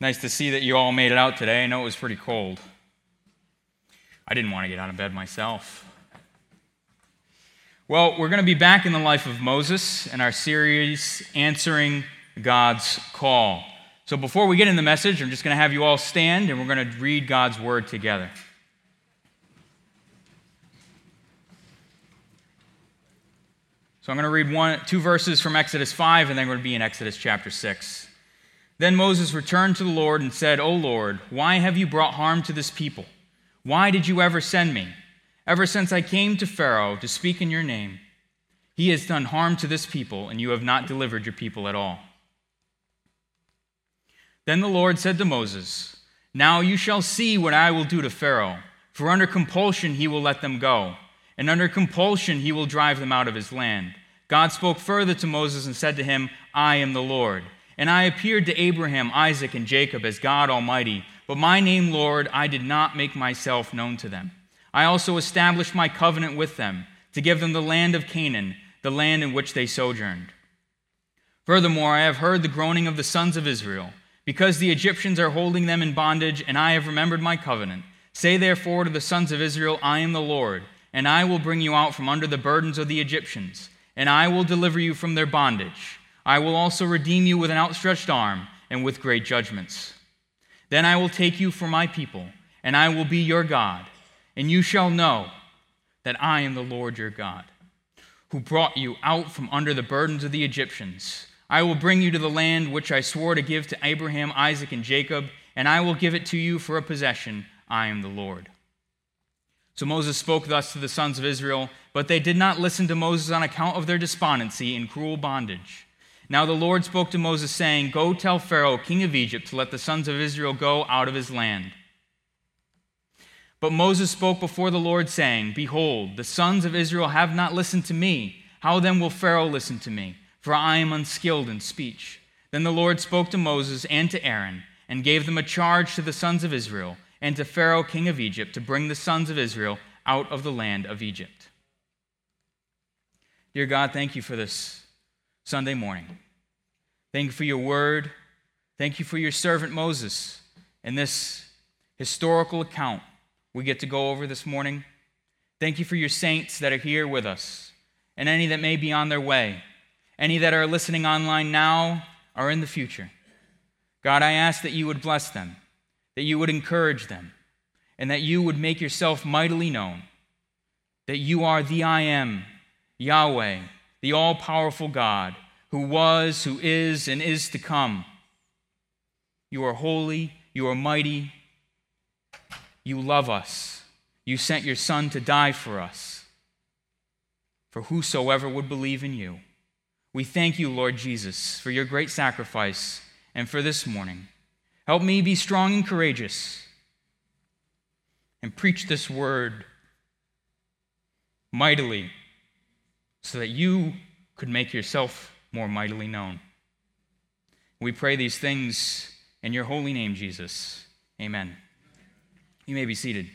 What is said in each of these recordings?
Nice to see that you all made it out today. I know it was pretty cold. I didn't want to get out of bed myself. Well, we're going to be back in the life of Moses in our series, Answering God's Call. So before we get in the message, I'm just going to have you all stand and we're going to read God's word together. So I'm going to read one, two verses from Exodus 5, and then we're going to be in Exodus chapter 6. Then Moses returned to the Lord and said, O Lord, why have you brought harm to this people? Why did you ever send me? Ever since I came to Pharaoh to speak in your name, he has done harm to this people, and you have not delivered your people at all. Then the Lord said to Moses, Now you shall see what I will do to Pharaoh, for under compulsion he will let them go, and under compulsion he will drive them out of his land. God spoke further to Moses and said to him, I am the Lord. And I appeared to Abraham, Isaac, and Jacob as God Almighty, but my name, Lord, I did not make myself known to them. I also established my covenant with them to give them the land of Canaan, the land in which they sojourned. Furthermore, I have heard the groaning of the sons of Israel, because the Egyptians are holding them in bondage, and I have remembered my covenant. Say therefore to the sons of Israel, I am the Lord, and I will bring you out from under the burdens of the Egyptians, and I will deliver you from their bondage. I will also redeem you with an outstretched arm and with great judgments. Then I will take you for my people, and I will be your God, and you shall know that I am the Lord your God, who brought you out from under the burdens of the Egyptians. I will bring you to the land which I swore to give to Abraham, Isaac, and Jacob, and I will give it to you for a possession. I am the Lord. So Moses spoke thus to the sons of Israel, but they did not listen to Moses on account of their despondency and cruel bondage. Now the Lord spoke to Moses, saying, Go tell Pharaoh, king of Egypt, to let the sons of Israel go out of his land. But Moses spoke before the Lord, saying, Behold, the sons of Israel have not listened to me. How then will Pharaoh listen to me? For I am unskilled in speech. Then the Lord spoke to Moses and to Aaron, and gave them a charge to the sons of Israel, and to Pharaoh, king of Egypt, to bring the sons of Israel out of the land of Egypt. Dear God, thank you for this Sunday morning. Thank you for your word. Thank you for your servant Moses and this historical account we get to go over this morning. Thank you for your saints that are here with us and any that may be on their way, any that are listening online now or in the future. God, I ask that you would bless them, that you would encourage them, and that you would make yourself mightily known, that you are the I am, Yahweh, the all powerful God who was, who is, and is to come. You are holy, you are mighty, you love us. You sent your Son to die for us, for whosoever would believe in you. We thank you, Lord Jesus, for your great sacrifice and for this morning. Help me be strong and courageous and preach this word mightily so that you could make yourself more mightily known. We pray these things in your holy name, Jesus. Amen. You may be seated.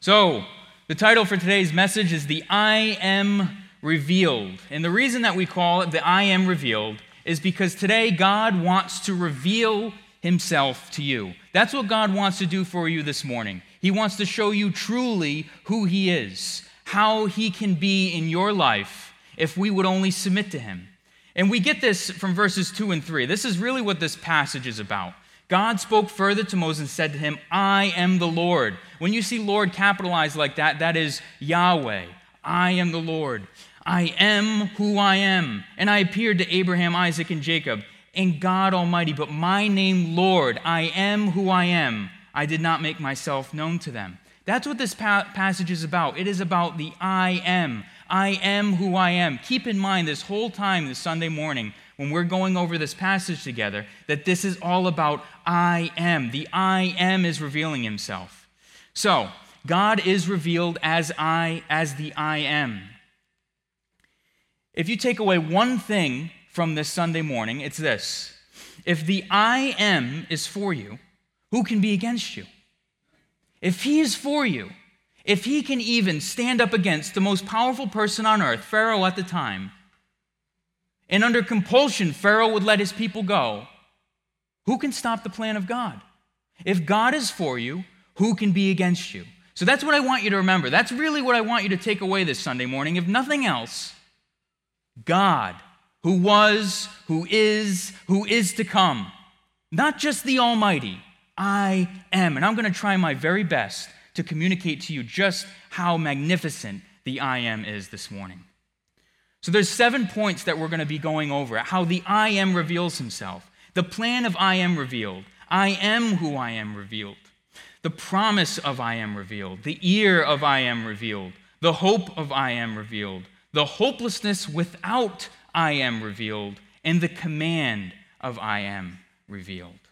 So, the title for today's message is The I Am Revealed. And the reason that we call it the I Am Revealed is because today God wants to reveal himself to you. That's what God wants to do for you this morning. He wants to show you truly who he is how he can be in your life if we would only submit to him. And we get this from verses 2 and 3. This is really what this passage is about. God spoke further to Moses and said to him, I am the Lord. When you see Lord capitalized like that, that is Yahweh. I am the Lord. I am who I am. And I appeared to Abraham, Isaac, and Jacob, and God Almighty. But my name, Lord, I am who I am. I did not make myself known to them. That's what this pa- passage is about. It is about the I am. I am who I am. Keep in mind this whole time, this Sunday morning, when we're going over this passage together, that this is all about I am. The I am is revealing himself. So, God is revealed as I, as the I am. If you take away one thing from this Sunday morning, it's this. If the I am is for you, who can be against you? If he is for you, if he can even stand up against the most powerful person on earth, Pharaoh at the time, and under compulsion, Pharaoh would let his people go, who can stop the plan of God? If God is for you, who can be against you? So that's what I want you to remember. That's really what I want you to take away this Sunday morning. If nothing else, God, who was, who is, who is to come, not just the Almighty, I am. And I'm going to try my very best to communicate to you just how magnificent the I am is this morning. So there's seven points that we're going to be going over how the I am reveals himself. The plan of I am revealed. I am who I am revealed. The promise of I am revealed. The ear of I am revealed. The hope of I am revealed. The hopelessness without I am revealed. And the command of I am revealed.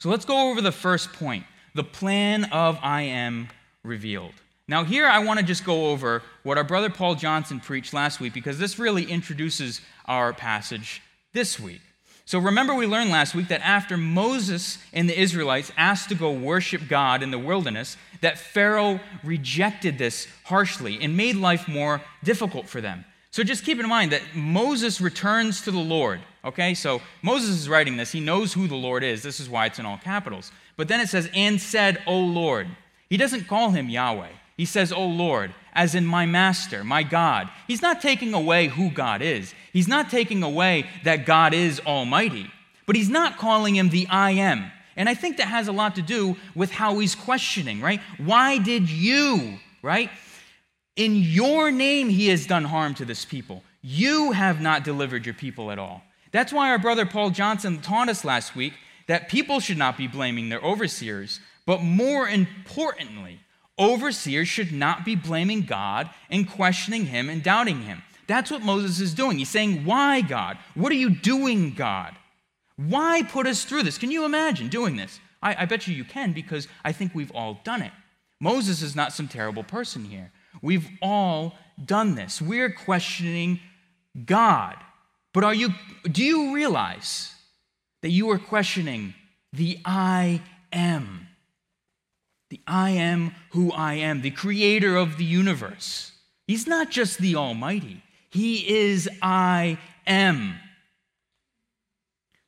So let's go over the first point the plan of I am revealed. Now, here I want to just go over what our brother Paul Johnson preached last week because this really introduces our passage this week. So, remember, we learned last week that after Moses and the Israelites asked to go worship God in the wilderness, that Pharaoh rejected this harshly and made life more difficult for them. So, just keep in mind that Moses returns to the Lord. Okay, so Moses is writing this. He knows who the Lord is. This is why it's in all capitals. But then it says, and said, O Lord. He doesn't call him Yahweh. He says, O Lord, as in my master, my God. He's not taking away who God is. He's not taking away that God is almighty, but he's not calling him the I am. And I think that has a lot to do with how he's questioning, right? Why did you, right? In your name, he has done harm to this people. You have not delivered your people at all. That's why our brother Paul Johnson taught us last week that people should not be blaming their overseers, but more importantly, Overseers should not be blaming God and questioning Him and doubting Him. That's what Moses is doing. He's saying, Why, God? What are you doing, God? Why put us through this? Can you imagine doing this? I, I bet you you can because I think we've all done it. Moses is not some terrible person here. We've all done this. We're questioning God. But are you do you realize that you are questioning the I am? The I am who I am, the creator of the universe. He's not just the Almighty, He is I am.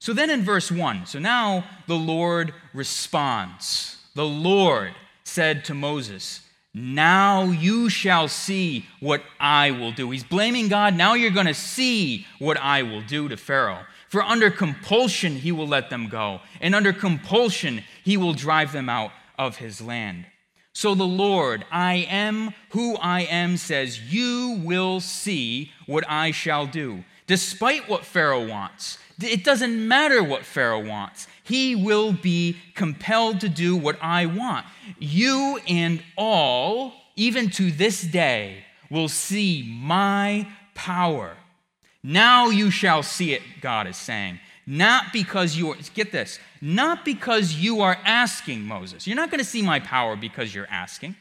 So then in verse 1, so now the Lord responds. The Lord said to Moses, Now you shall see what I will do. He's blaming God. Now you're going to see what I will do to Pharaoh. For under compulsion he will let them go, and under compulsion he will drive them out of his land. So the Lord, I am who I am, says, You will see what I shall do. Despite what Pharaoh wants, it doesn't matter what Pharaoh wants. He will be compelled to do what I want. You and all, even to this day, will see my power. Now you shall see it, God is saying. Not because you are, get this, not because you are asking Moses. You're not going to see my power because you're asking.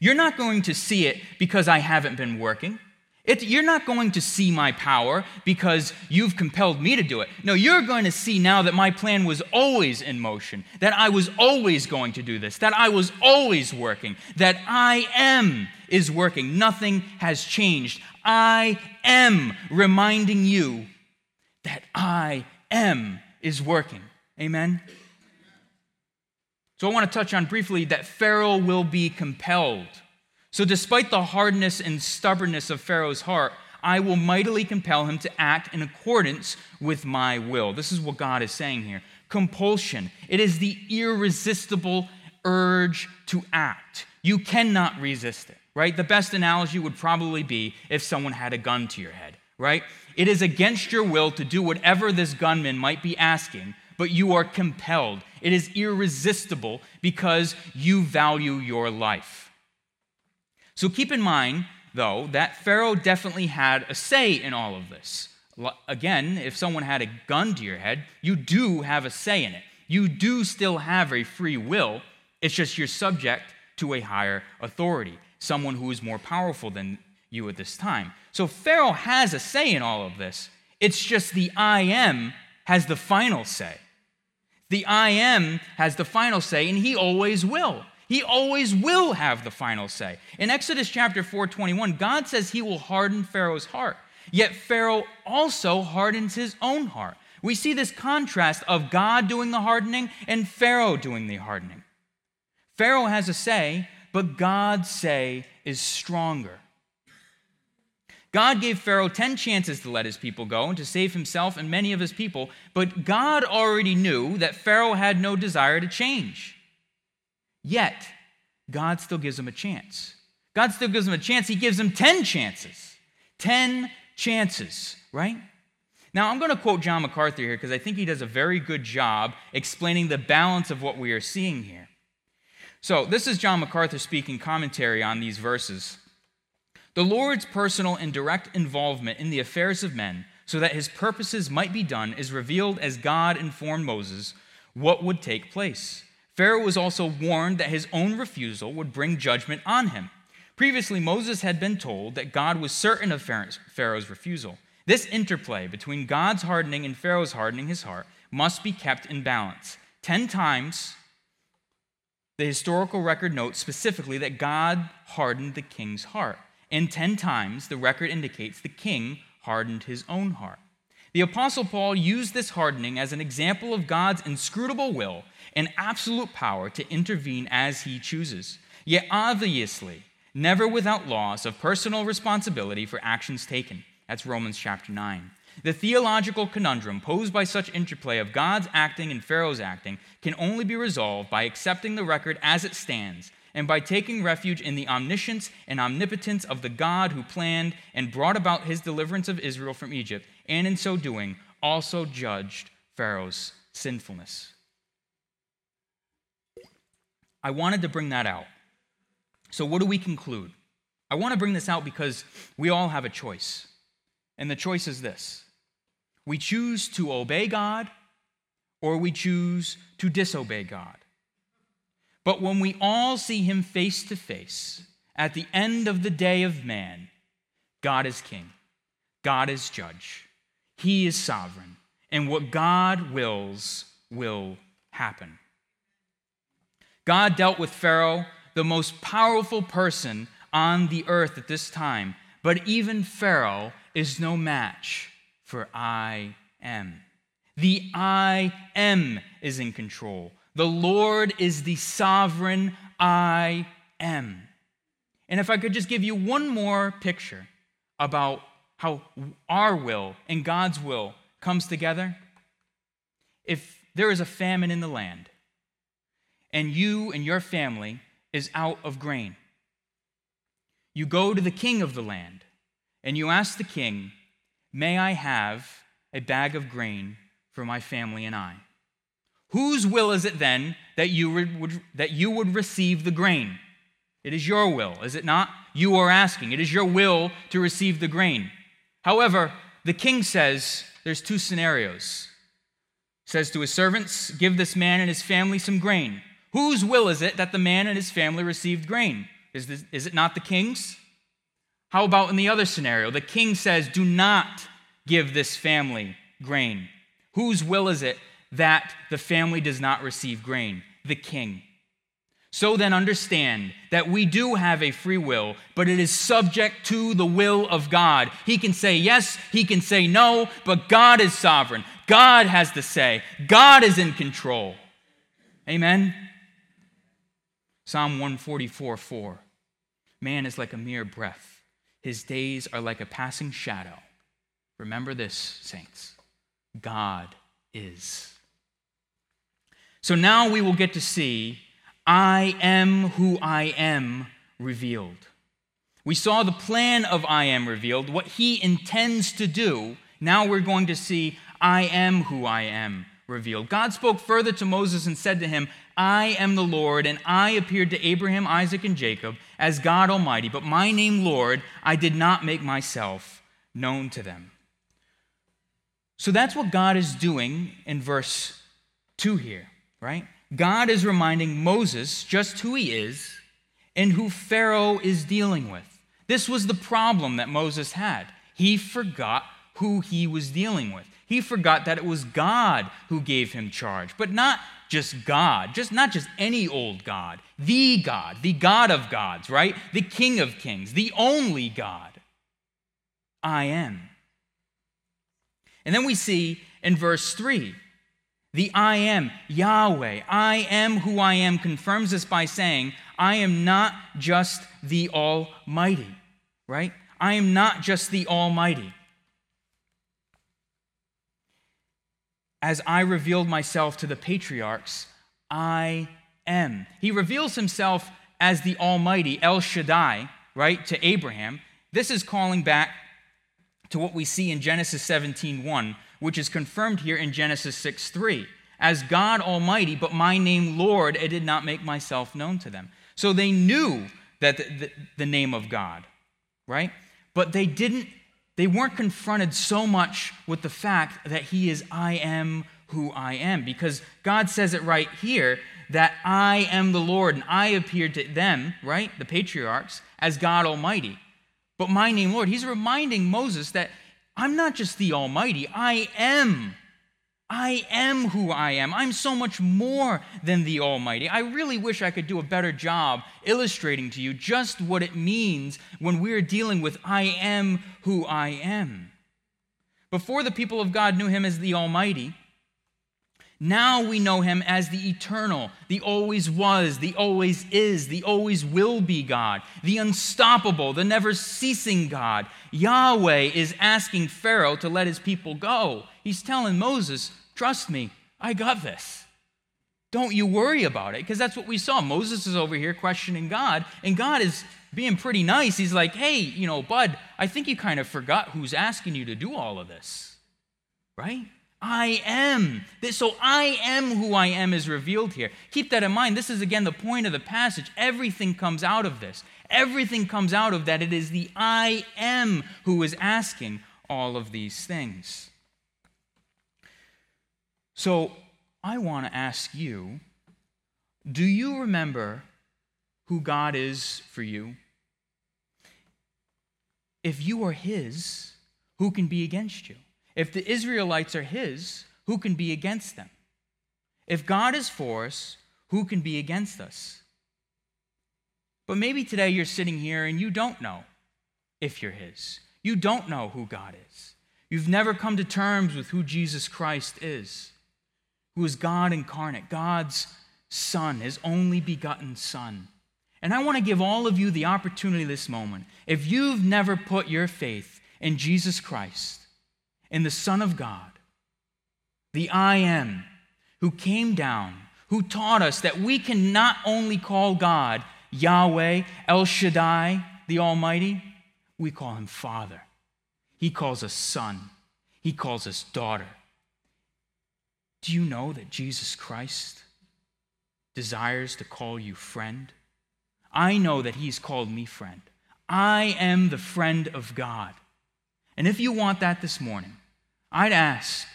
You're not going to see it because I haven't been working. It, you're not going to see my power because you've compelled me to do it. No, you're going to see now that my plan was always in motion, that I was always going to do this, that I was always working, that I am is working. Nothing has changed. I am reminding you that I am is working. Amen? So I want to touch on briefly that Pharaoh will be compelled. So, despite the hardness and stubbornness of Pharaoh's heart, I will mightily compel him to act in accordance with my will. This is what God is saying here. Compulsion. It is the irresistible urge to act. You cannot resist it, right? The best analogy would probably be if someone had a gun to your head, right? It is against your will to do whatever this gunman might be asking, but you are compelled. It is irresistible because you value your life. So keep in mind, though, that Pharaoh definitely had a say in all of this. Again, if someone had a gun to your head, you do have a say in it. You do still have a free will. It's just you're subject to a higher authority, someone who is more powerful than you at this time. So Pharaoh has a say in all of this. It's just the I am has the final say. The I am has the final say, and he always will. He always will have the final say. In Exodus chapter 4 21, God says he will harden Pharaoh's heart. Yet Pharaoh also hardens his own heart. We see this contrast of God doing the hardening and Pharaoh doing the hardening. Pharaoh has a say, but God's say is stronger. God gave Pharaoh 10 chances to let his people go and to save himself and many of his people, but God already knew that Pharaoh had no desire to change. Yet, God still gives him a chance. God still gives him a chance. He gives him 10 chances. 10 chances, right? Now, I'm going to quote John MacArthur here because I think he does a very good job explaining the balance of what we are seeing here. So, this is John MacArthur speaking commentary on these verses. The Lord's personal and direct involvement in the affairs of men, so that his purposes might be done, is revealed as God informed Moses what would take place. Pharaoh was also warned that his own refusal would bring judgment on him. Previously, Moses had been told that God was certain of Pharaoh's refusal. This interplay between God's hardening and Pharaoh's hardening his heart must be kept in balance. Ten times, the historical record notes specifically that God hardened the king's heart. And ten times, the record indicates the king hardened his own heart. The Apostle Paul used this hardening as an example of God's inscrutable will and absolute power to intervene as he chooses. Yet, obviously, never without loss of personal responsibility for actions taken. That's Romans chapter 9. The theological conundrum posed by such interplay of God's acting and Pharaoh's acting can only be resolved by accepting the record as it stands and by taking refuge in the omniscience and omnipotence of the God who planned and brought about his deliverance of Israel from Egypt, and in so doing also judged Pharaoh's sinfulness. I wanted to bring that out so, what do we conclude? I want to bring this out because we all have a choice. And the choice is this we choose to obey God or we choose to disobey God. But when we all see Him face to face at the end of the day of man, God is king, God is judge, He is sovereign, and what God wills will happen. God dealt with Pharaoh the most powerful person on the earth at this time. But even Pharaoh is no match for I am. The I am is in control. The Lord is the sovereign I am. And if I could just give you one more picture about how our will and God's will comes together. If there is a famine in the land, and you and your family is out of grain. You go to the king of the land and you ask the king, May I have a bag of grain for my family and I? Whose will is it then that you would, that you would receive the grain? It is your will, is it not? You are asking. It is your will to receive the grain. However, the king says there's two scenarios. says to his servants, Give this man and his family some grain. Whose will is it that the man and his family received grain? Is, this, is it not the king's? How about in the other scenario? The king says, Do not give this family grain. Whose will is it that the family does not receive grain? The king. So then, understand that we do have a free will, but it is subject to the will of God. He can say yes, he can say no, but God is sovereign. God has the say, God is in control. Amen. Psalm 144 4. Man is like a mere breath, his days are like a passing shadow. Remember this, saints God is. So now we will get to see I am who I am revealed. We saw the plan of I am revealed, what he intends to do. Now we're going to see I am who I am revealed. God spoke further to Moses and said to him, I am the Lord, and I appeared to Abraham, Isaac, and Jacob as God Almighty, but my name, Lord, I did not make myself known to them. So that's what God is doing in verse 2 here, right? God is reminding Moses just who he is and who Pharaoh is dealing with. This was the problem that Moses had. He forgot who he was dealing with. He forgot that it was God who gave him charge, but not just God, just not just any old God, the God, the God of gods, right? The King of kings, the only God. I am. And then we see in verse 3 the I am, Yahweh, I am who I am, confirms this by saying, I am not just the Almighty, right? I am not just the Almighty. As I revealed myself to the patriarchs, I am. He reveals himself as the Almighty, El Shaddai, right, to Abraham. This is calling back to what we see in Genesis 17:1, which is confirmed here in Genesis 6:3. As God Almighty, but my name Lord, I did not make myself known to them. So they knew that the, the, the name of God, right? But they didn't, they weren't confronted so much with the fact that He is I am who I am. Because God says it right here that I am the Lord, and I appeared to them, right, the patriarchs, as God Almighty. But my name, Lord, he's reminding Moses that I'm not just the Almighty, I am. I am who I am. I'm so much more than the Almighty. I really wish I could do a better job illustrating to you just what it means when we're dealing with I am who I am. Before the people of God knew him as the Almighty, now we know him as the eternal, the always was, the always is, the always will be God, the unstoppable, the never ceasing God. Yahweh is asking Pharaoh to let his people go. He's telling Moses, Trust me, I got this. Don't you worry about it, because that's what we saw. Moses is over here questioning God, and God is being pretty nice. He's like, Hey, you know, bud, I think you kind of forgot who's asking you to do all of this, right? I am. So I am who I am is revealed here. Keep that in mind. This is again the point of the passage. Everything comes out of this. Everything comes out of that. It is the I am who is asking all of these things. So I want to ask you do you remember who God is for you? If you are His, who can be against you? If the Israelites are his, who can be against them? If God is for us, who can be against us? But maybe today you're sitting here and you don't know if you're his. You don't know who God is. You've never come to terms with who Jesus Christ is, who is God incarnate, God's Son, his only begotten Son. And I want to give all of you the opportunity this moment. If you've never put your faith in Jesus Christ, in the Son of God, the I am, who came down, who taught us that we can not only call God Yahweh, El Shaddai, the Almighty, we call him Father. He calls us Son. He calls us daughter. Do you know that Jesus Christ desires to call you friend? I know that he's called me friend. I am the friend of God. And if you want that this morning, I'd ask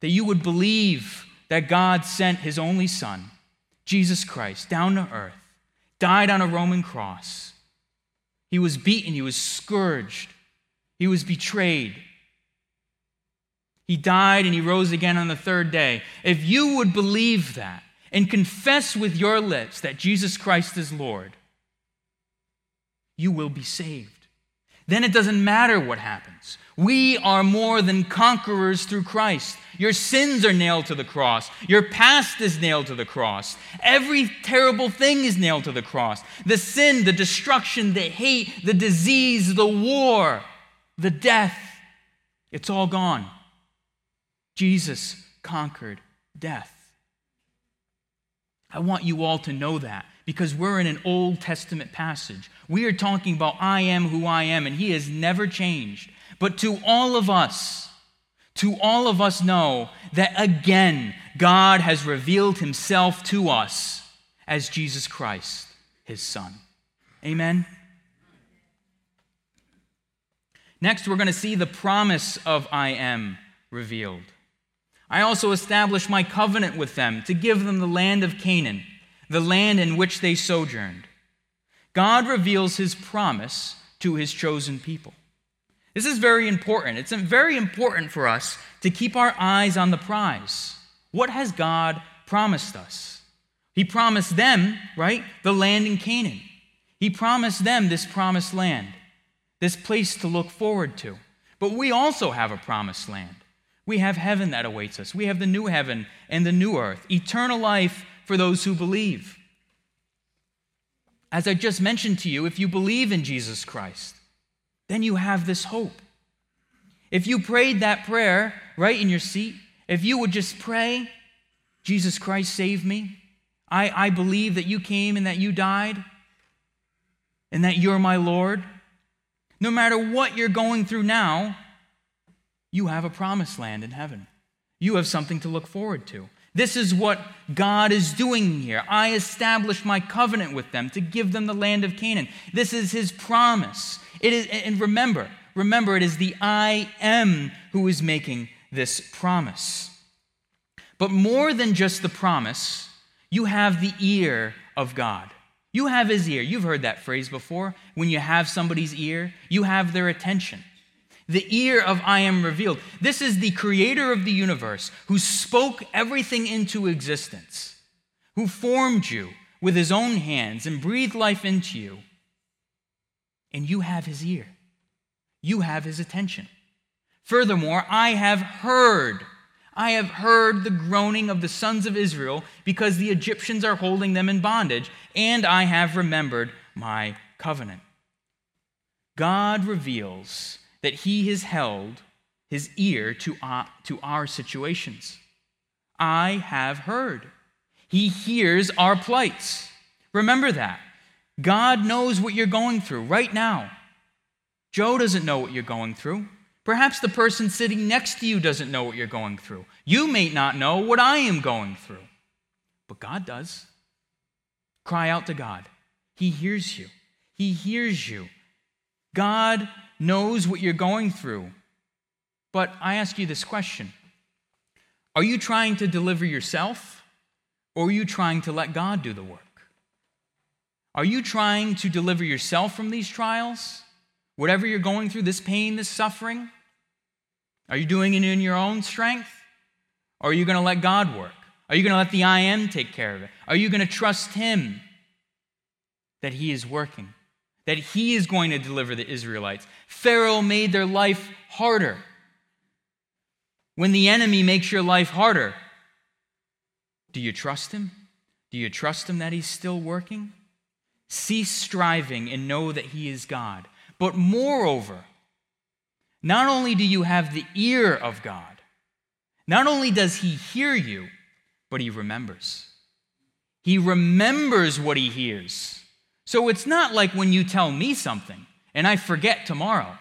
that you would believe that God sent his only Son, Jesus Christ, down to earth, died on a Roman cross. He was beaten, he was scourged, he was betrayed. He died and he rose again on the third day. If you would believe that and confess with your lips that Jesus Christ is Lord, you will be saved. Then it doesn't matter what happens. We are more than conquerors through Christ. Your sins are nailed to the cross. Your past is nailed to the cross. Every terrible thing is nailed to the cross. The sin, the destruction, the hate, the disease, the war, the death, it's all gone. Jesus conquered death. I want you all to know that because we're in an Old Testament passage. We are talking about I am who I am, and He has never changed. But to all of us, to all of us know that again, God has revealed Himself to us as Jesus Christ, His Son. Amen. Next, we're going to see the promise of I am revealed. I also established my covenant with them to give them the land of Canaan the land in which they sojourned. God reveals his promise to his chosen people. This is very important. It's very important for us to keep our eyes on the prize. What has God promised us? He promised them, right, the land in Canaan. He promised them this promised land, this place to look forward to. But we also have a promised land. We have heaven that awaits us. We have the new heaven and the new earth, eternal life for those who believe. As I just mentioned to you, if you believe in Jesus Christ, then you have this hope. If you prayed that prayer right in your seat, if you would just pray, Jesus Christ, save me. I, I believe that you came and that you died and that you're my Lord. No matter what you're going through now, you have a promised land in heaven. You have something to look forward to. This is what God is doing here. I established my covenant with them to give them the land of Canaan. This is his promise. It is, and remember, remember, it is the I am who is making this promise. But more than just the promise, you have the ear of God. You have his ear. You've heard that phrase before. When you have somebody's ear, you have their attention the ear of I am revealed. This is the creator of the universe who spoke everything into existence, who formed you with his own hands and breathed life into you. And you have his ear, you have his attention. Furthermore, I have heard. I have heard the groaning of the sons of Israel because the Egyptians are holding them in bondage, and I have remembered my covenant. God reveals that he has held his ear to our, to our situations. I have heard. He hears our plights. Remember that. God knows what you're going through right now. Joe doesn't know what you're going through. Perhaps the person sitting next to you doesn't know what you're going through. You may not know what I am going through, but God does. Cry out to God. He hears you. He hears you. God knows what you're going through. But I ask you this question Are you trying to deliver yourself, or are you trying to let God do the work? Are you trying to deliver yourself from these trials? Whatever you're going through, this pain, this suffering? Are you doing it in your own strength? Or are you going to let God work? Are you going to let the I am take care of it? Are you going to trust Him that He is working? that he is going to deliver the Israelites. Pharaoh made their life harder. When the enemy makes your life harder, do you trust him? Do you trust him that he's still working? Cease striving and know that he is God. But moreover, not only do you have the ear of God, not only does he hear you, but he remembers. He remembers what he hears. So it's not like when you tell me something and I forget tomorrow.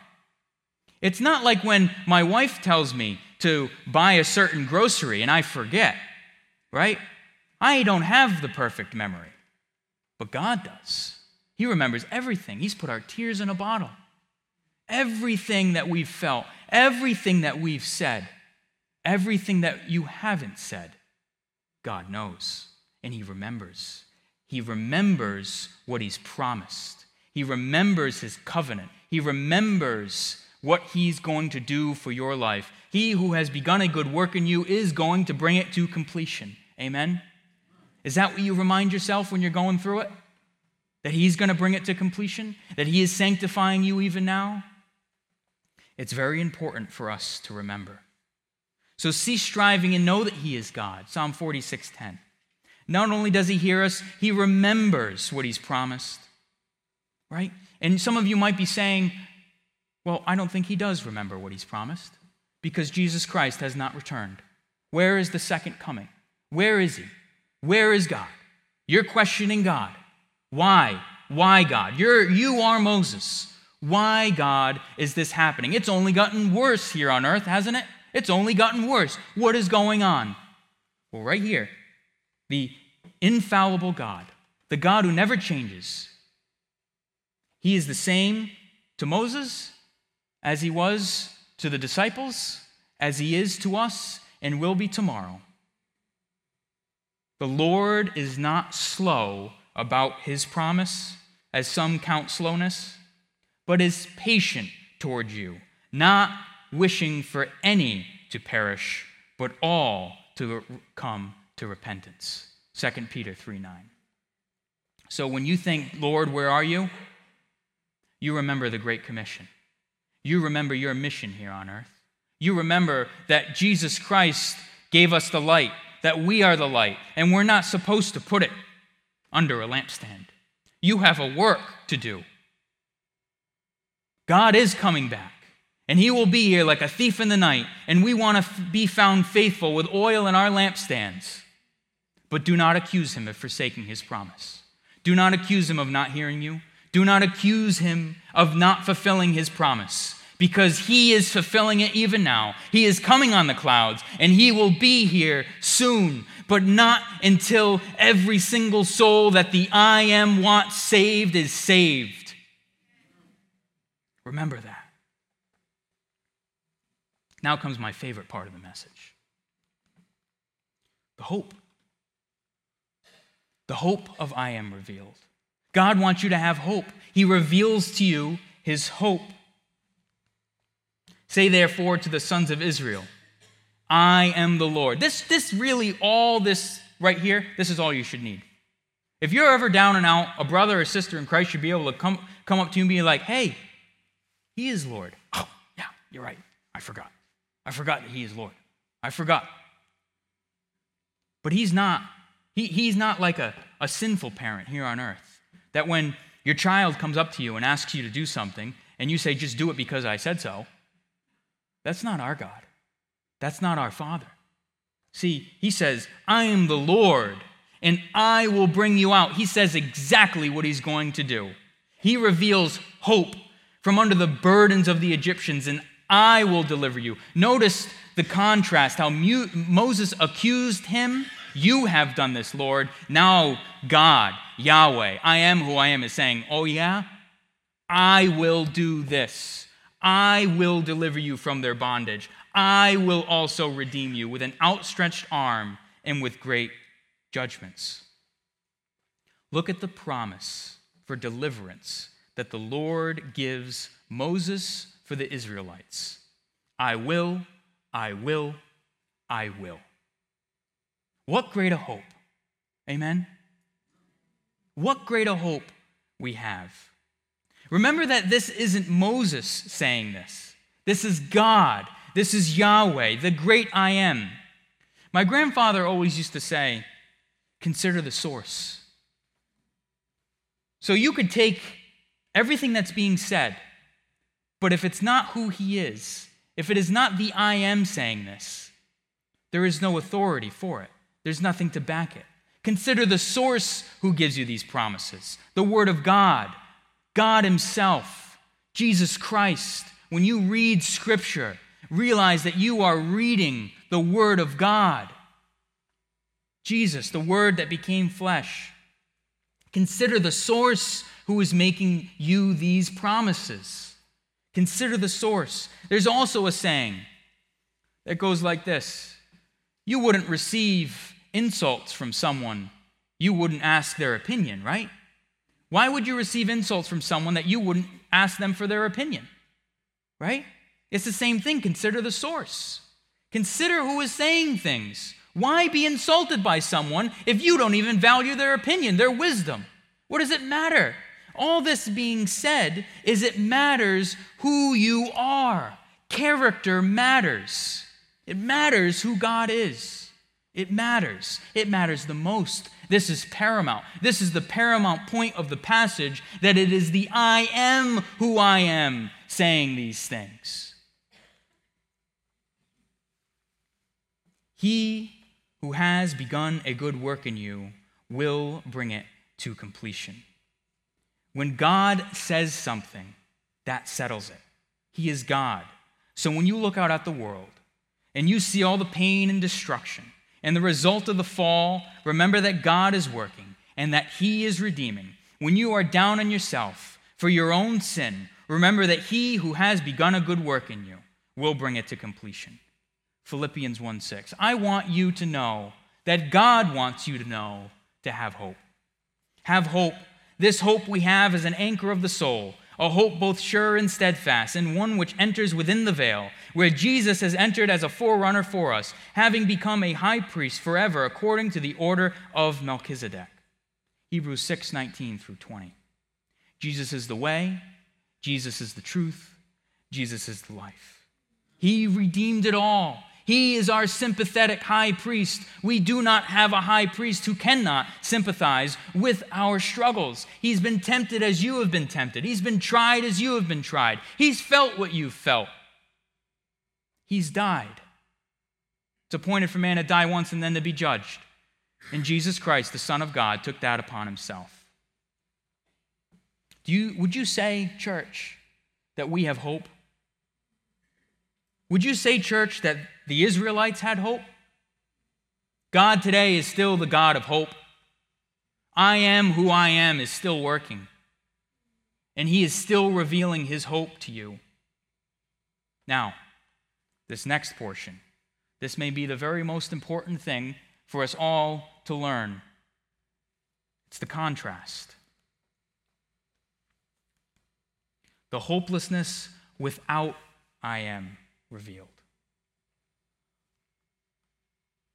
It's not like when my wife tells me to buy a certain grocery and I forget, right? I don't have the perfect memory, but God does. He remembers everything. He's put our tears in a bottle. Everything that we've felt, everything that we've said, everything that you haven't said, God knows and He remembers. He remembers what he's promised. He remembers his covenant. He remembers what he's going to do for your life. He who has begun a good work in you is going to bring it to completion. Amen? Is that what you remind yourself when you're going through it? That he's going to bring it to completion? That he is sanctifying you even now? It's very important for us to remember. So cease striving and know that he is God. Psalm 46:10. Not only does he hear us, he remembers what he's promised. Right? And some of you might be saying, well, I don't think he does remember what he's promised because Jesus Christ has not returned. Where is the second coming? Where is he? Where is God? You're questioning God. Why? Why, God? You're, you are Moses. Why, God, is this happening? It's only gotten worse here on earth, hasn't it? It's only gotten worse. What is going on? Well, right here, the infallible God, the God who never changes. He is the same to Moses as he was to the disciples, as he is to us, and will be tomorrow. The Lord is not slow about his promise, as some count slowness, but is patient toward you, not wishing for any to perish, but all to come to repentance. 2 Peter 3 9. So when you think, Lord, where are you? You remember the Great Commission. You remember your mission here on earth. you remember that Jesus Christ gave us the light, that we are the light, and we're not supposed to put it under a lampstand. You have a work to do. God is coming back, and He will be here like a thief in the night, and we want to f- be found faithful with oil in our lampstands. But do not accuse Him of forsaking His promise. Do not accuse Him of not hearing you. Do not accuse Him of not fulfilling His promise because he is fulfilling it even now. He is coming on the clouds and he will be here soon, but not until every single soul that the I am wants saved is saved. Remember that. Now comes my favorite part of the message the hope. The hope of I am revealed. God wants you to have hope. He reveals to you his hope. Say therefore to the sons of Israel, I am the Lord. This, this really, all this right here, this is all you should need. If you're ever down and out, a brother or sister in Christ should be able to come, come up to you and be like, hey, he is Lord. Oh, yeah, you're right. I forgot. I forgot that he is Lord. I forgot. But he's not. He, he's not like a, a sinful parent here on earth. That when your child comes up to you and asks you to do something, and you say, just do it because I said so, that's not our God. That's not our Father. See, he says, I am the Lord, and I will bring you out. He says exactly what he's going to do. He reveals hope from under the burdens of the Egyptians, and I will deliver you. Notice the contrast how Moses accused him. You have done this, Lord. Now, God, Yahweh, I am who I am, is saying, Oh, yeah? I will do this. I will deliver you from their bondage. I will also redeem you with an outstretched arm and with great judgments. Look at the promise for deliverance that the Lord gives Moses for the Israelites I will, I will, I will. What greater hope! Amen? What greater hope we have. Remember that this isn't Moses saying this. This is God. This is Yahweh, the great I am. My grandfather always used to say, consider the source. So you could take everything that's being said, but if it's not who he is, if it is not the I am saying this, there is no authority for it. There's nothing to back it. Consider the source who gives you these promises the Word of God. God Himself, Jesus Christ. When you read Scripture, realize that you are reading the Word of God. Jesus, the Word that became flesh. Consider the source who is making you these promises. Consider the source. There's also a saying that goes like this You wouldn't receive insults from someone, you wouldn't ask their opinion, right? Why would you receive insults from someone that you wouldn't ask them for their opinion? Right? It's the same thing. Consider the source. Consider who is saying things. Why be insulted by someone if you don't even value their opinion, their wisdom? What does it matter? All this being said is it matters who you are. Character matters. It matters who God is. It matters. It matters the most. This is paramount. This is the paramount point of the passage that it is the I am who I am saying these things. He who has begun a good work in you will bring it to completion. When God says something, that settles it. He is God. So when you look out at the world and you see all the pain and destruction, and the result of the fall, remember that God is working and that He is redeeming. When you are down on yourself for your own sin, remember that He who has begun a good work in you will bring it to completion. Philippians 1 6. I want you to know that God wants you to know to have hope. Have hope. This hope we have is an anchor of the soul a hope both sure and steadfast, and one which enters within the veil, where Jesus has entered as a forerunner for us, having become a high priest forever according to the order of Melchizedek. Hebrews 6 19 through 20. Jesus is the way, Jesus is the truth, Jesus is the life. He redeemed it all. He is our sympathetic high priest. We do not have a high priest who cannot sympathize with our struggles. He's been tempted as you have been tempted. He's been tried as you have been tried. He's felt what you've felt. He's died. It's appointed for man to die once and then to be judged. And Jesus Christ, the Son of God, took that upon himself. Do you, would you say, church, that we have hope? Would you say, church, that the Israelites had hope? God today is still the God of hope. I am who I am is still working, and He is still revealing His hope to you. Now, this next portion, this may be the very most important thing for us all to learn. It's the contrast. The hopelessness without I am revealed.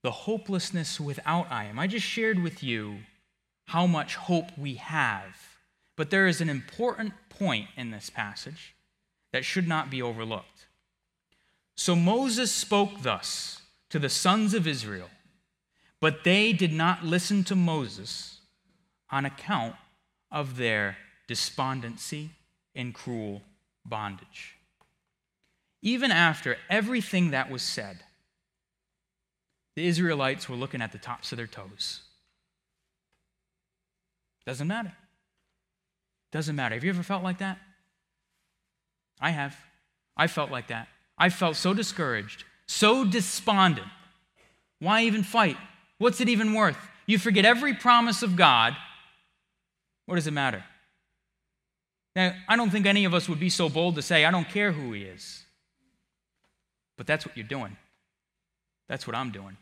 The hopelessness without I am. I just shared with you how much hope we have, but there is an important point in this passage that should not be overlooked. So Moses spoke thus to the sons of Israel, but they did not listen to Moses on account of their despondency and cruel bondage. Even after everything that was said, the Israelites were looking at the tops of their toes. Doesn't matter. Doesn't matter. Have you ever felt like that? I have. I felt like that. I felt so discouraged, so despondent. Why even fight? What's it even worth? You forget every promise of God. What does it matter? Now, I don't think any of us would be so bold to say, I don't care who he is. But that's what you're doing. That's what I'm doing.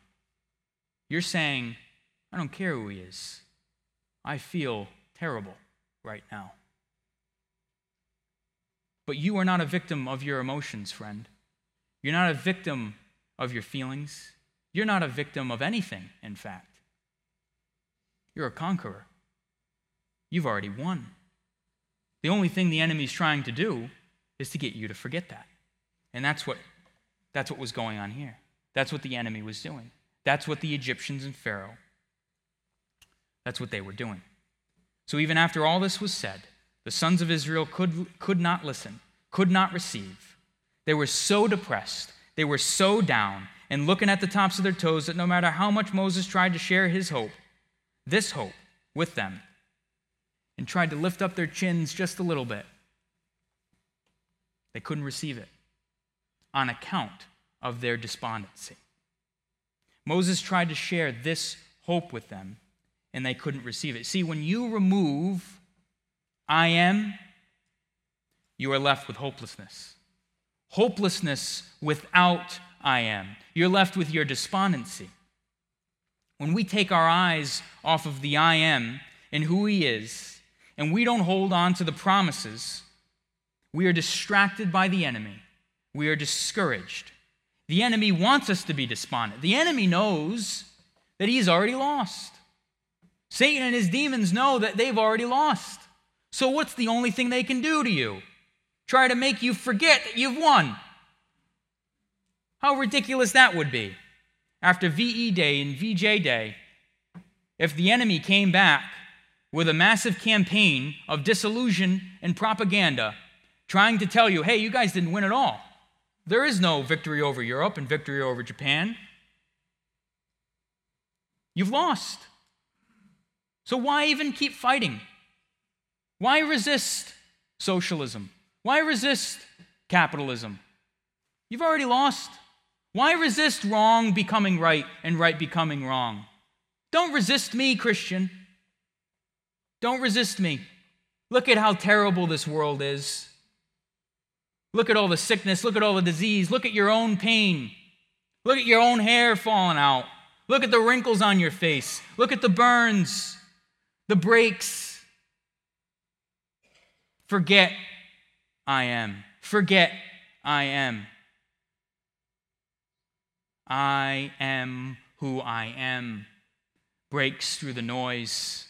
You're saying, I don't care who he is. I feel terrible right now. But you are not a victim of your emotions, friend. You're not a victim of your feelings. You're not a victim of anything, in fact. You're a conqueror. You've already won. The only thing the enemy's trying to do is to get you to forget that. And that's what that's what was going on here. That's what the enemy was doing. That's what the Egyptians and Pharaoh, that's what they were doing. So even after all this was said, the sons of Israel could, could not listen, could not receive. They were so depressed, they were so down, and looking at the tops of their toes that no matter how much Moses tried to share his hope, this hope, with them, and tried to lift up their chins just a little bit, they couldn't receive it on account of their despondency. Moses tried to share this hope with them, and they couldn't receive it. See, when you remove I am, you are left with hopelessness. Hopelessness without I am. You're left with your despondency. When we take our eyes off of the I am and who He is, and we don't hold on to the promises, we are distracted by the enemy we are discouraged. The enemy wants us to be despondent. The enemy knows that he's already lost. Satan and his demons know that they've already lost. So, what's the only thing they can do to you? Try to make you forget that you've won. How ridiculous that would be. After VE Day and VJ Day, if the enemy came back with a massive campaign of disillusion and propaganda, trying to tell you, hey, you guys didn't win at all. There is no victory over Europe and victory over Japan. You've lost. So why even keep fighting? Why resist socialism? Why resist capitalism? You've already lost. Why resist wrong becoming right and right becoming wrong? Don't resist me, Christian. Don't resist me. Look at how terrible this world is. Look at all the sickness. Look at all the disease. Look at your own pain. Look at your own hair falling out. Look at the wrinkles on your face. Look at the burns, the breaks. Forget I am. Forget I am. I am who I am. Breaks through the noise.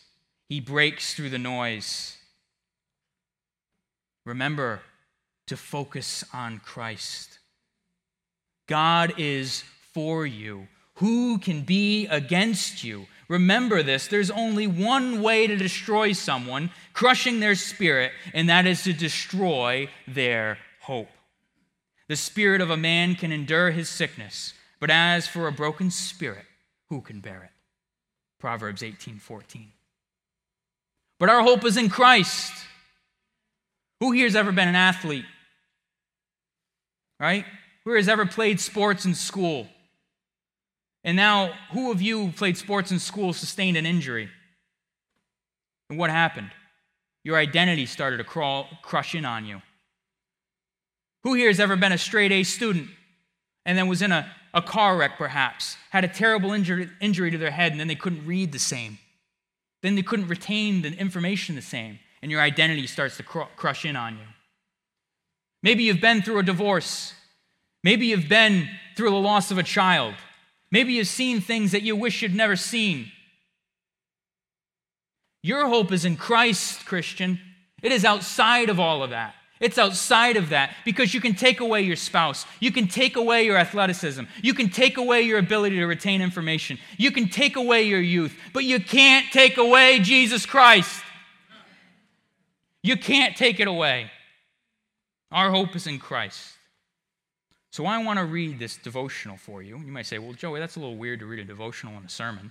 He breaks through the noise. Remember, to focus on Christ. God is for you. Who can be against you? Remember this there's only one way to destroy someone, crushing their spirit, and that is to destroy their hope. The spirit of a man can endure his sickness, but as for a broken spirit, who can bear it? Proverbs 18:14. But our hope is in Christ. Who here has ever been an athlete? Right? Who has ever played sports in school? And now, who of you played sports in school sustained an injury? And what happened? Your identity started to crawl, crush in on you. Who here has ever been a straight A student and then was in a, a car wreck, perhaps, had a terrible injury, injury to their head, and then they couldn't read the same? Then they couldn't retain the information the same, and your identity starts to cr- crush in on you. Maybe you've been through a divorce. Maybe you've been through the loss of a child. Maybe you've seen things that you wish you'd never seen. Your hope is in Christ, Christian. It is outside of all of that. It's outside of that because you can take away your spouse. You can take away your athleticism. You can take away your ability to retain information. You can take away your youth, but you can't take away Jesus Christ. You can't take it away. Our hope is in Christ. So I want to read this devotional for you. You might say, well, Joey, that's a little weird to read a devotional in a sermon.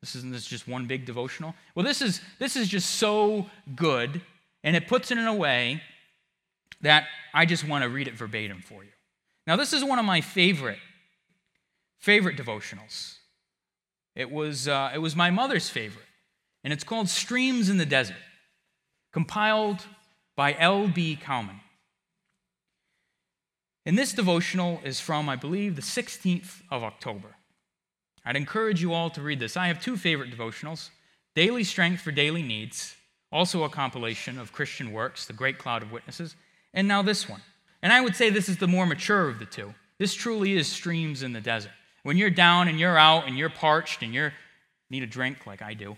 This isn't this just one big devotional? Well, this is this is just so good, and it puts it in a way that I just want to read it verbatim for you. Now, this is one of my favorite favorite devotionals. It was uh, it was my mother's favorite, and it's called Streams in the Desert, compiled by L.B. Cowman. And this devotional is from, I believe, the 16th of October. I'd encourage you all to read this. I have two favorite devotionals Daily Strength for Daily Needs, also a compilation of Christian works, The Great Cloud of Witnesses, and now this one. And I would say this is the more mature of the two. This truly is streams in the desert. When you're down and you're out and you're parched and you need a drink like I do,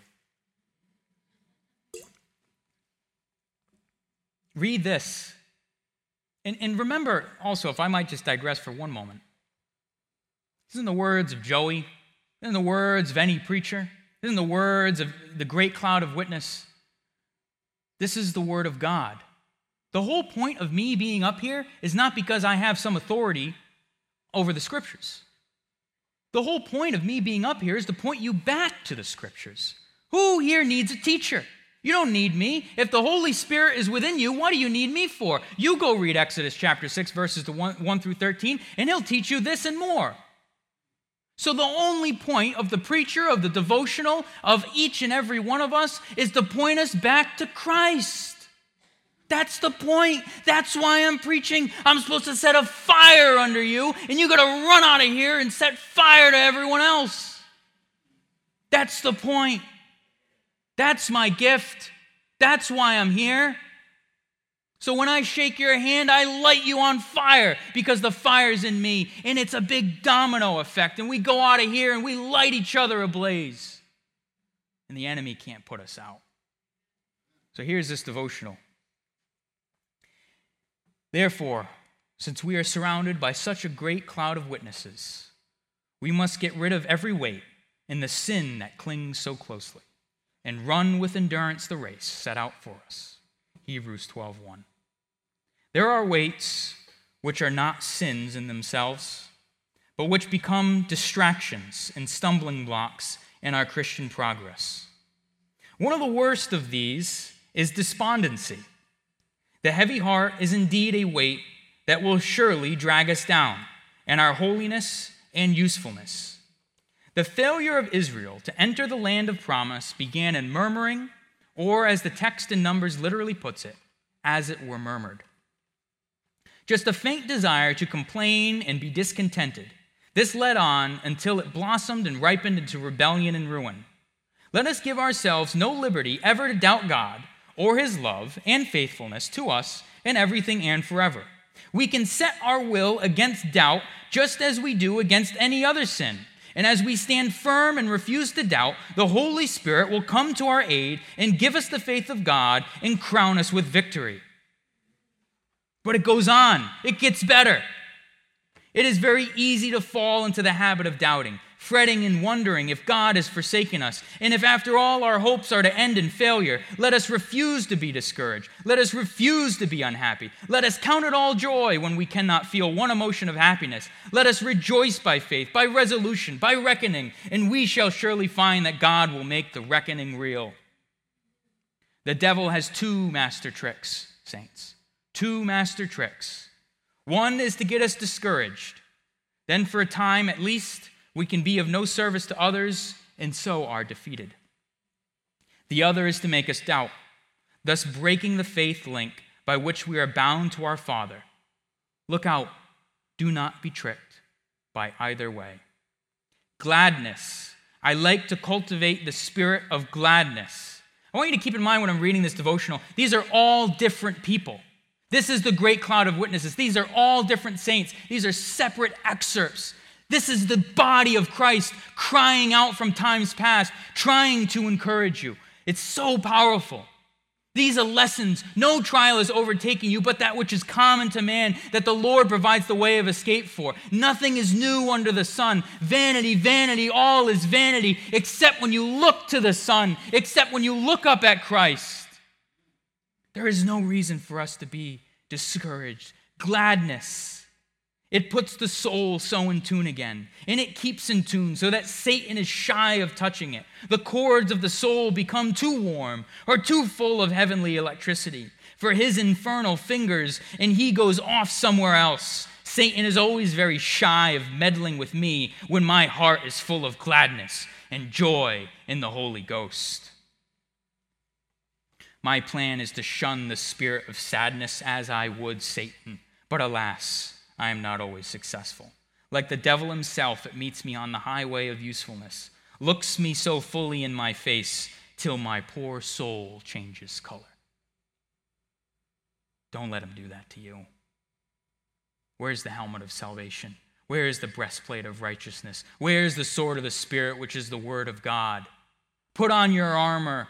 read this and, and remember also, if I might just digress for one moment, this isn't the words of Joey, this isn't the words of any preacher, this isn't the words of the great cloud of witness. This is the word of God. The whole point of me being up here is not because I have some authority over the scriptures. The whole point of me being up here is to point you back to the scriptures. Who here needs a teacher? You don't need me. If the Holy Spirit is within you, what do you need me for? You go read Exodus chapter 6, verses 1, 1 through 13, and he'll teach you this and more. So, the only point of the preacher, of the devotional, of each and every one of us is to point us back to Christ. That's the point. That's why I'm preaching. I'm supposed to set a fire under you, and you got to run out of here and set fire to everyone else. That's the point. That's my gift. That's why I'm here. So when I shake your hand, I light you on fire because the fire's in me. And it's a big domino effect. And we go out of here and we light each other ablaze. And the enemy can't put us out. So here's this devotional. Therefore, since we are surrounded by such a great cloud of witnesses, we must get rid of every weight and the sin that clings so closely and run with endurance the race set out for us. Hebrews 12:1. There are weights which are not sins in themselves, but which become distractions and stumbling blocks in our Christian progress. One of the worst of these is despondency. The heavy heart is indeed a weight that will surely drag us down in our holiness and usefulness. The failure of Israel to enter the land of promise began in murmuring, or as the text in Numbers literally puts it, as it were murmured. Just a faint desire to complain and be discontented. This led on until it blossomed and ripened into rebellion and ruin. Let us give ourselves no liberty ever to doubt God or his love and faithfulness to us in everything and forever. We can set our will against doubt just as we do against any other sin. And as we stand firm and refuse to doubt, the Holy Spirit will come to our aid and give us the faith of God and crown us with victory. But it goes on, it gets better. It is very easy to fall into the habit of doubting, fretting and wondering if God has forsaken us. And if after all our hopes are to end in failure, let us refuse to be discouraged. Let us refuse to be unhappy. Let us count it all joy when we cannot feel one emotion of happiness. Let us rejoice by faith, by resolution, by reckoning, and we shall surely find that God will make the reckoning real. The devil has two master tricks, saints. Two master tricks. One is to get us discouraged. Then, for a time at least, we can be of no service to others and so are defeated. The other is to make us doubt, thus breaking the faith link by which we are bound to our Father. Look out, do not be tricked by either way. Gladness. I like to cultivate the spirit of gladness. I want you to keep in mind when I'm reading this devotional, these are all different people. This is the great cloud of witnesses. These are all different saints. These are separate excerpts. This is the body of Christ crying out from times past, trying to encourage you. It's so powerful. These are lessons. No trial is overtaking you, but that which is common to man, that the Lord provides the way of escape for. Nothing is new under the sun. Vanity, vanity, all is vanity, except when you look to the sun, except when you look up at Christ. There is no reason for us to be discouraged. Gladness. It puts the soul so in tune again, and it keeps in tune so that Satan is shy of touching it. The chords of the soul become too warm or too full of heavenly electricity for his infernal fingers, and he goes off somewhere else. Satan is always very shy of meddling with me when my heart is full of gladness and joy in the Holy Ghost. My plan is to shun the spirit of sadness as I would Satan. But alas, I am not always successful. Like the devil himself, it meets me on the highway of usefulness, looks me so fully in my face till my poor soul changes color. Don't let him do that to you. Where's the helmet of salvation? Where is the breastplate of righteousness? Where is the sword of the Spirit, which is the word of God? Put on your armor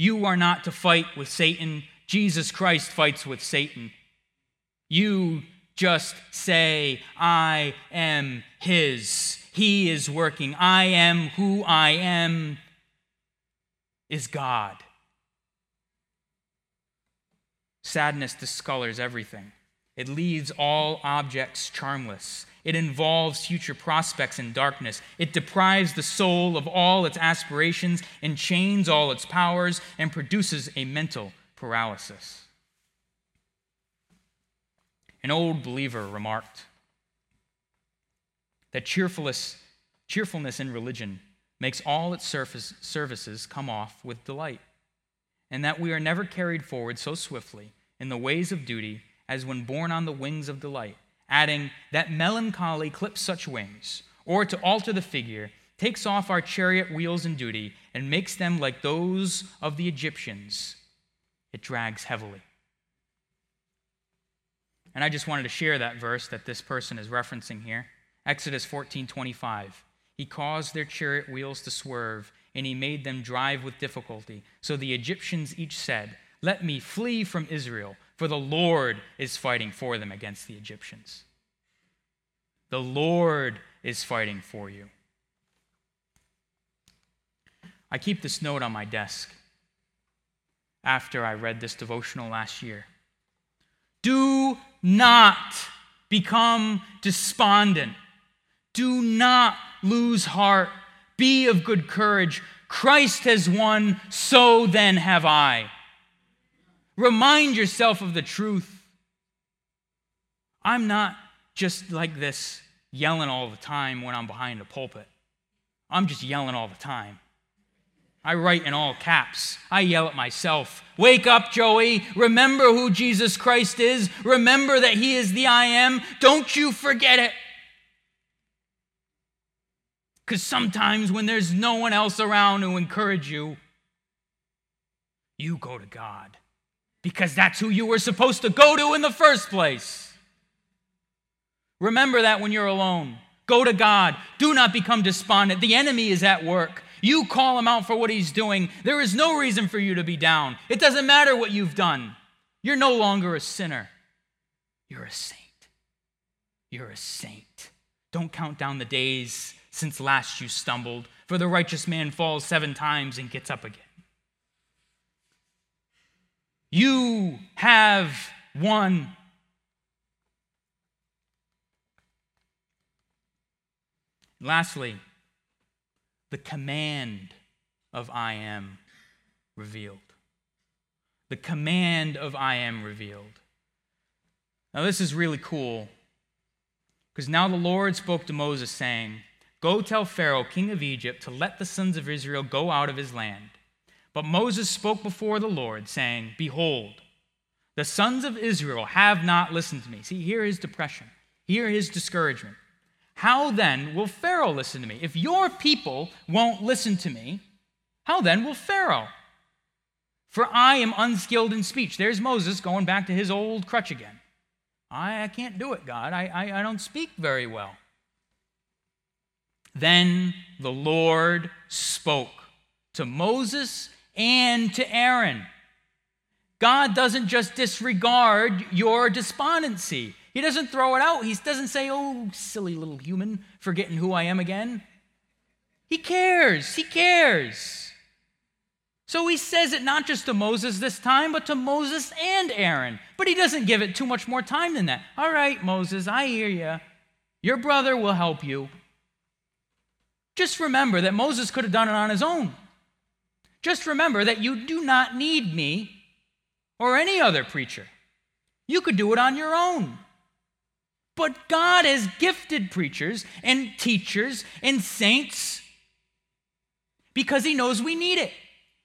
you are not to fight with Satan. Jesus Christ fights with Satan. You just say, I am his. He is working. I am who I am is God. Sadness discolors everything. It leaves all objects charmless. It involves future prospects in darkness. It deprives the soul of all its aspirations, enchains all its powers, and produces a mental paralysis. An old believer remarked that cheerfulness, cheerfulness in religion makes all its surface, services come off with delight, and that we are never carried forward so swiftly in the ways of duty as when borne on the wings of delight adding, That melancholy clips such wings, or to alter the figure, takes off our chariot wheels in duty and makes them like those of the Egyptians. It drags heavily. And I just wanted to share that verse that this person is referencing here. Exodus 14:25. He caused their chariot wheels to swerve, and he made them drive with difficulty. So the Egyptians each said, "Let me flee from Israel, for the Lord is fighting for them against the Egyptians. The Lord is fighting for you. I keep this note on my desk after I read this devotional last year. Do not become despondent. Do not lose heart. Be of good courage. Christ has won, so then have I. Remind yourself of the truth. I'm not just like this yelling all the time when I'm behind a pulpit. I'm just yelling all the time. I write in all caps. I yell at myself. Wake up, Joey. Remember who Jesus Christ is. Remember that He is the I am. Don't you forget it. Because sometimes when there's no one else around to encourage you, you go to God because that's who you were supposed to go to in the first place. Remember that when you're alone. Go to God. Do not become despondent. The enemy is at work. You call him out for what he's doing. There is no reason for you to be down. It doesn't matter what you've done. You're no longer a sinner, you're a saint. You're a saint. Don't count down the days since last you stumbled, for the righteous man falls seven times and gets up again. You have won. Lastly, the command of I am revealed. The command of I am revealed. Now, this is really cool because now the Lord spoke to Moses, saying, Go tell Pharaoh, king of Egypt, to let the sons of Israel go out of his land. But Moses spoke before the Lord, saying, Behold, the sons of Israel have not listened to me. See, here is depression. Here is discouragement. How then will Pharaoh listen to me? If your people won't listen to me, how then will Pharaoh? For I am unskilled in speech. There's Moses going back to his old crutch again. I, I can't do it, God. I, I, I don't speak very well. Then the Lord spoke to Moses and to Aaron. God doesn't just disregard your despondency. He doesn't throw it out. He doesn't say, Oh, silly little human, forgetting who I am again. He cares. He cares. So he says it not just to Moses this time, but to Moses and Aaron. But he doesn't give it too much more time than that. All right, Moses, I hear you. Your brother will help you. Just remember that Moses could have done it on his own. Just remember that you do not need me or any other preacher. You could do it on your own. But God has gifted preachers and teachers and saints because he knows we need it.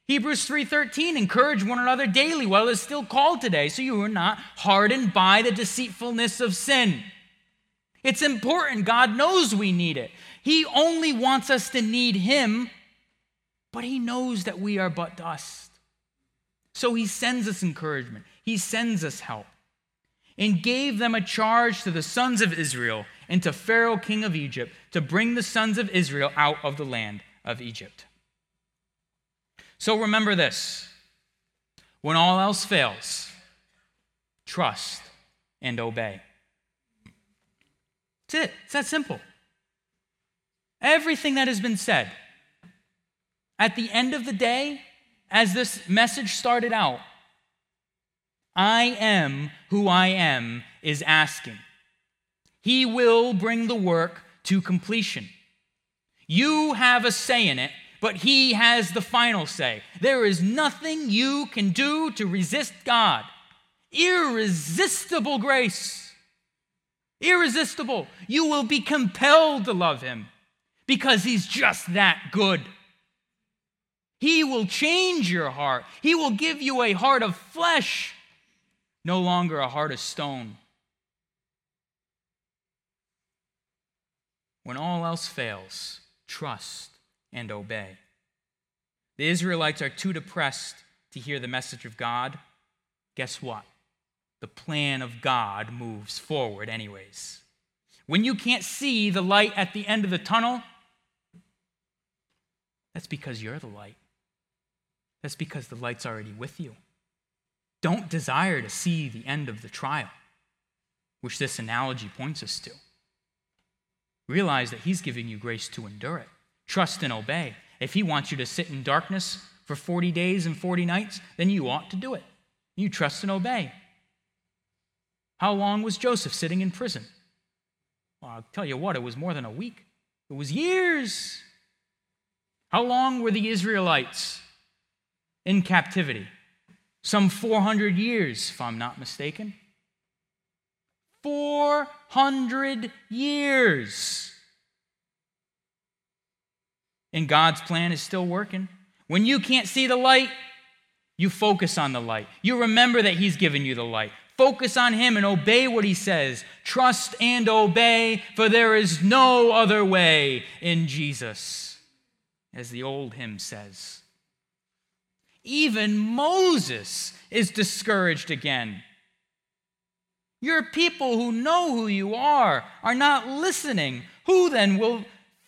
Hebrews 3:13 encourage one another daily while it's still called today so you are not hardened by the deceitfulness of sin. It's important. God knows we need it. He only wants us to need him, but he knows that we are but dust. So he sends us encouragement. He sends us help and gave them a charge to the sons of Israel and to Pharaoh, king of Egypt, to bring the sons of Israel out of the land of Egypt. So remember this when all else fails, trust and obey. That's it, it's that simple. Everything that has been said, at the end of the day, as this message started out, I am who I am is asking. He will bring the work to completion. You have a say in it, but He has the final say. There is nothing you can do to resist God. Irresistible grace. Irresistible. You will be compelled to love Him because He's just that good. He will change your heart, He will give you a heart of flesh no longer a heart of stone. When all else fails, trust and obey. The Israelites are too depressed to hear the message of God. Guess what? The plan of God moves forward, anyways. When you can't see the light at the end of the tunnel, that's because you're the light. That's because the light's already with you don't desire to see the end of the trial, which this analogy points us to. Realize that He's giving you grace to endure it. Trust and obey. If He wants you to sit in darkness for 40 days and 40 nights, then you ought to do it. You trust and obey. How long was Joseph sitting in prison? Well, I'll tell you what, it was more than a week, it was years. How long were the Israelites in captivity? Some 400 years, if I'm not mistaken. 400 years. And God's plan is still working. When you can't see the light, you focus on the light. You remember that He's given you the light. Focus on Him and obey what He says. Trust and obey, for there is no other way in Jesus, as the old hymn says. Even Moses is discouraged again. Your people who know who you are are not listening. Who then will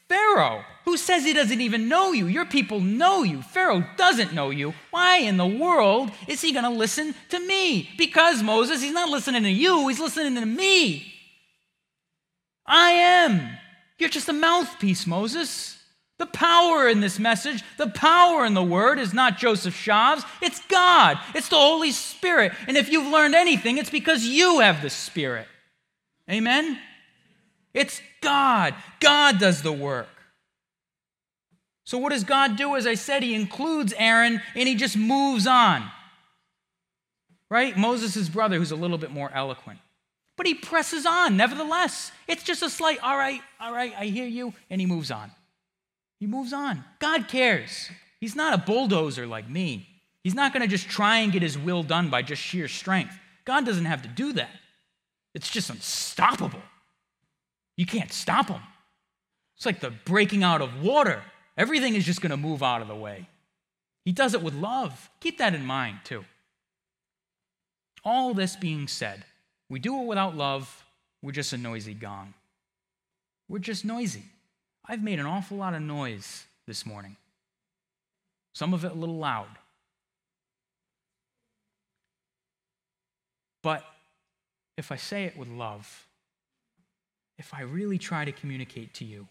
Pharaoh, who says he doesn't even know you? Your people know you. Pharaoh doesn't know you. Why in the world is he going to listen to me? Because Moses, he's not listening to you, he's listening to me. I am. You're just a mouthpiece, Moses. The power in this message, the power in the word is not Joseph Shavs, it's God. It's the Holy Spirit. And if you've learned anything, it's because you have the Spirit. Amen? It's God. God does the work. So, what does God do? As I said, He includes Aaron and He just moves on. Right? Moses' brother, who's a little bit more eloquent. But he presses on, nevertheless. It's just a slight, all right, all right, I hear you, and he moves on. He moves on. God cares. He's not a bulldozer like me. He's not going to just try and get his will done by just sheer strength. God doesn't have to do that. It's just unstoppable. You can't stop him. It's like the breaking out of water. Everything is just going to move out of the way. He does it with love. Keep that in mind, too. All this being said, we do it without love, we're just a noisy gong. We're just noisy. I've made an awful lot of noise this morning, some of it a little loud. But if I say it with love, if I really try to communicate to you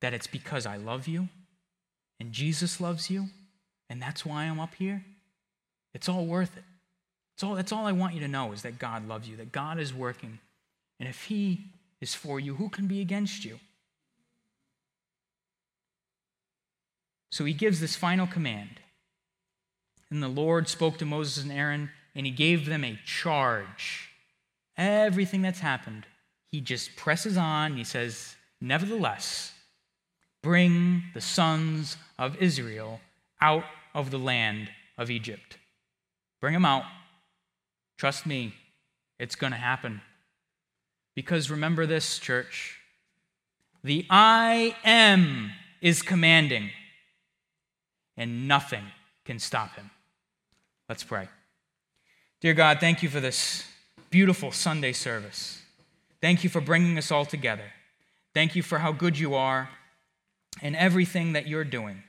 that it's because I love you and Jesus loves you, and that's why I'm up here, it's all worth it. It's all, that's all I want you to know is that God loves you, that God is working. And if He is for you, who can be against you? So He gives this final command. And the Lord spoke to Moses and Aaron, and He gave them a charge. Everything that's happened, He just presses on. He says, Nevertheless, bring the sons of Israel out of the land of Egypt. Bring them out. Trust me, it's going to happen. Because remember this, church the I am is commanding, and nothing can stop him. Let's pray. Dear God, thank you for this beautiful Sunday service. Thank you for bringing us all together. Thank you for how good you are and everything that you're doing.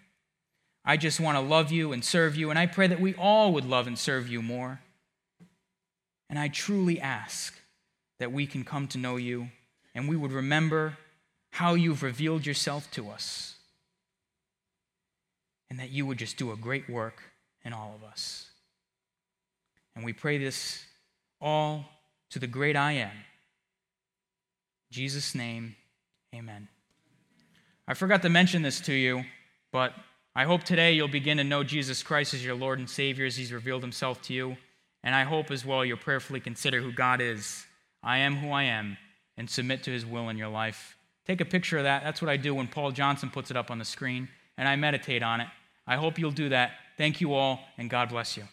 I just want to love you and serve you, and I pray that we all would love and serve you more. And I truly ask that we can come to know you and we would remember how you've revealed yourself to us, and that you would just do a great work in all of us. And we pray this all to the great I am. In Jesus' name, amen. I forgot to mention this to you, but I hope today you'll begin to know Jesus Christ as your Lord and Savior as He's revealed Himself to you. And I hope as well you'll prayerfully consider who God is. I am who I am, and submit to His will in your life. Take a picture of that. That's what I do when Paul Johnson puts it up on the screen, and I meditate on it. I hope you'll do that. Thank you all, and God bless you.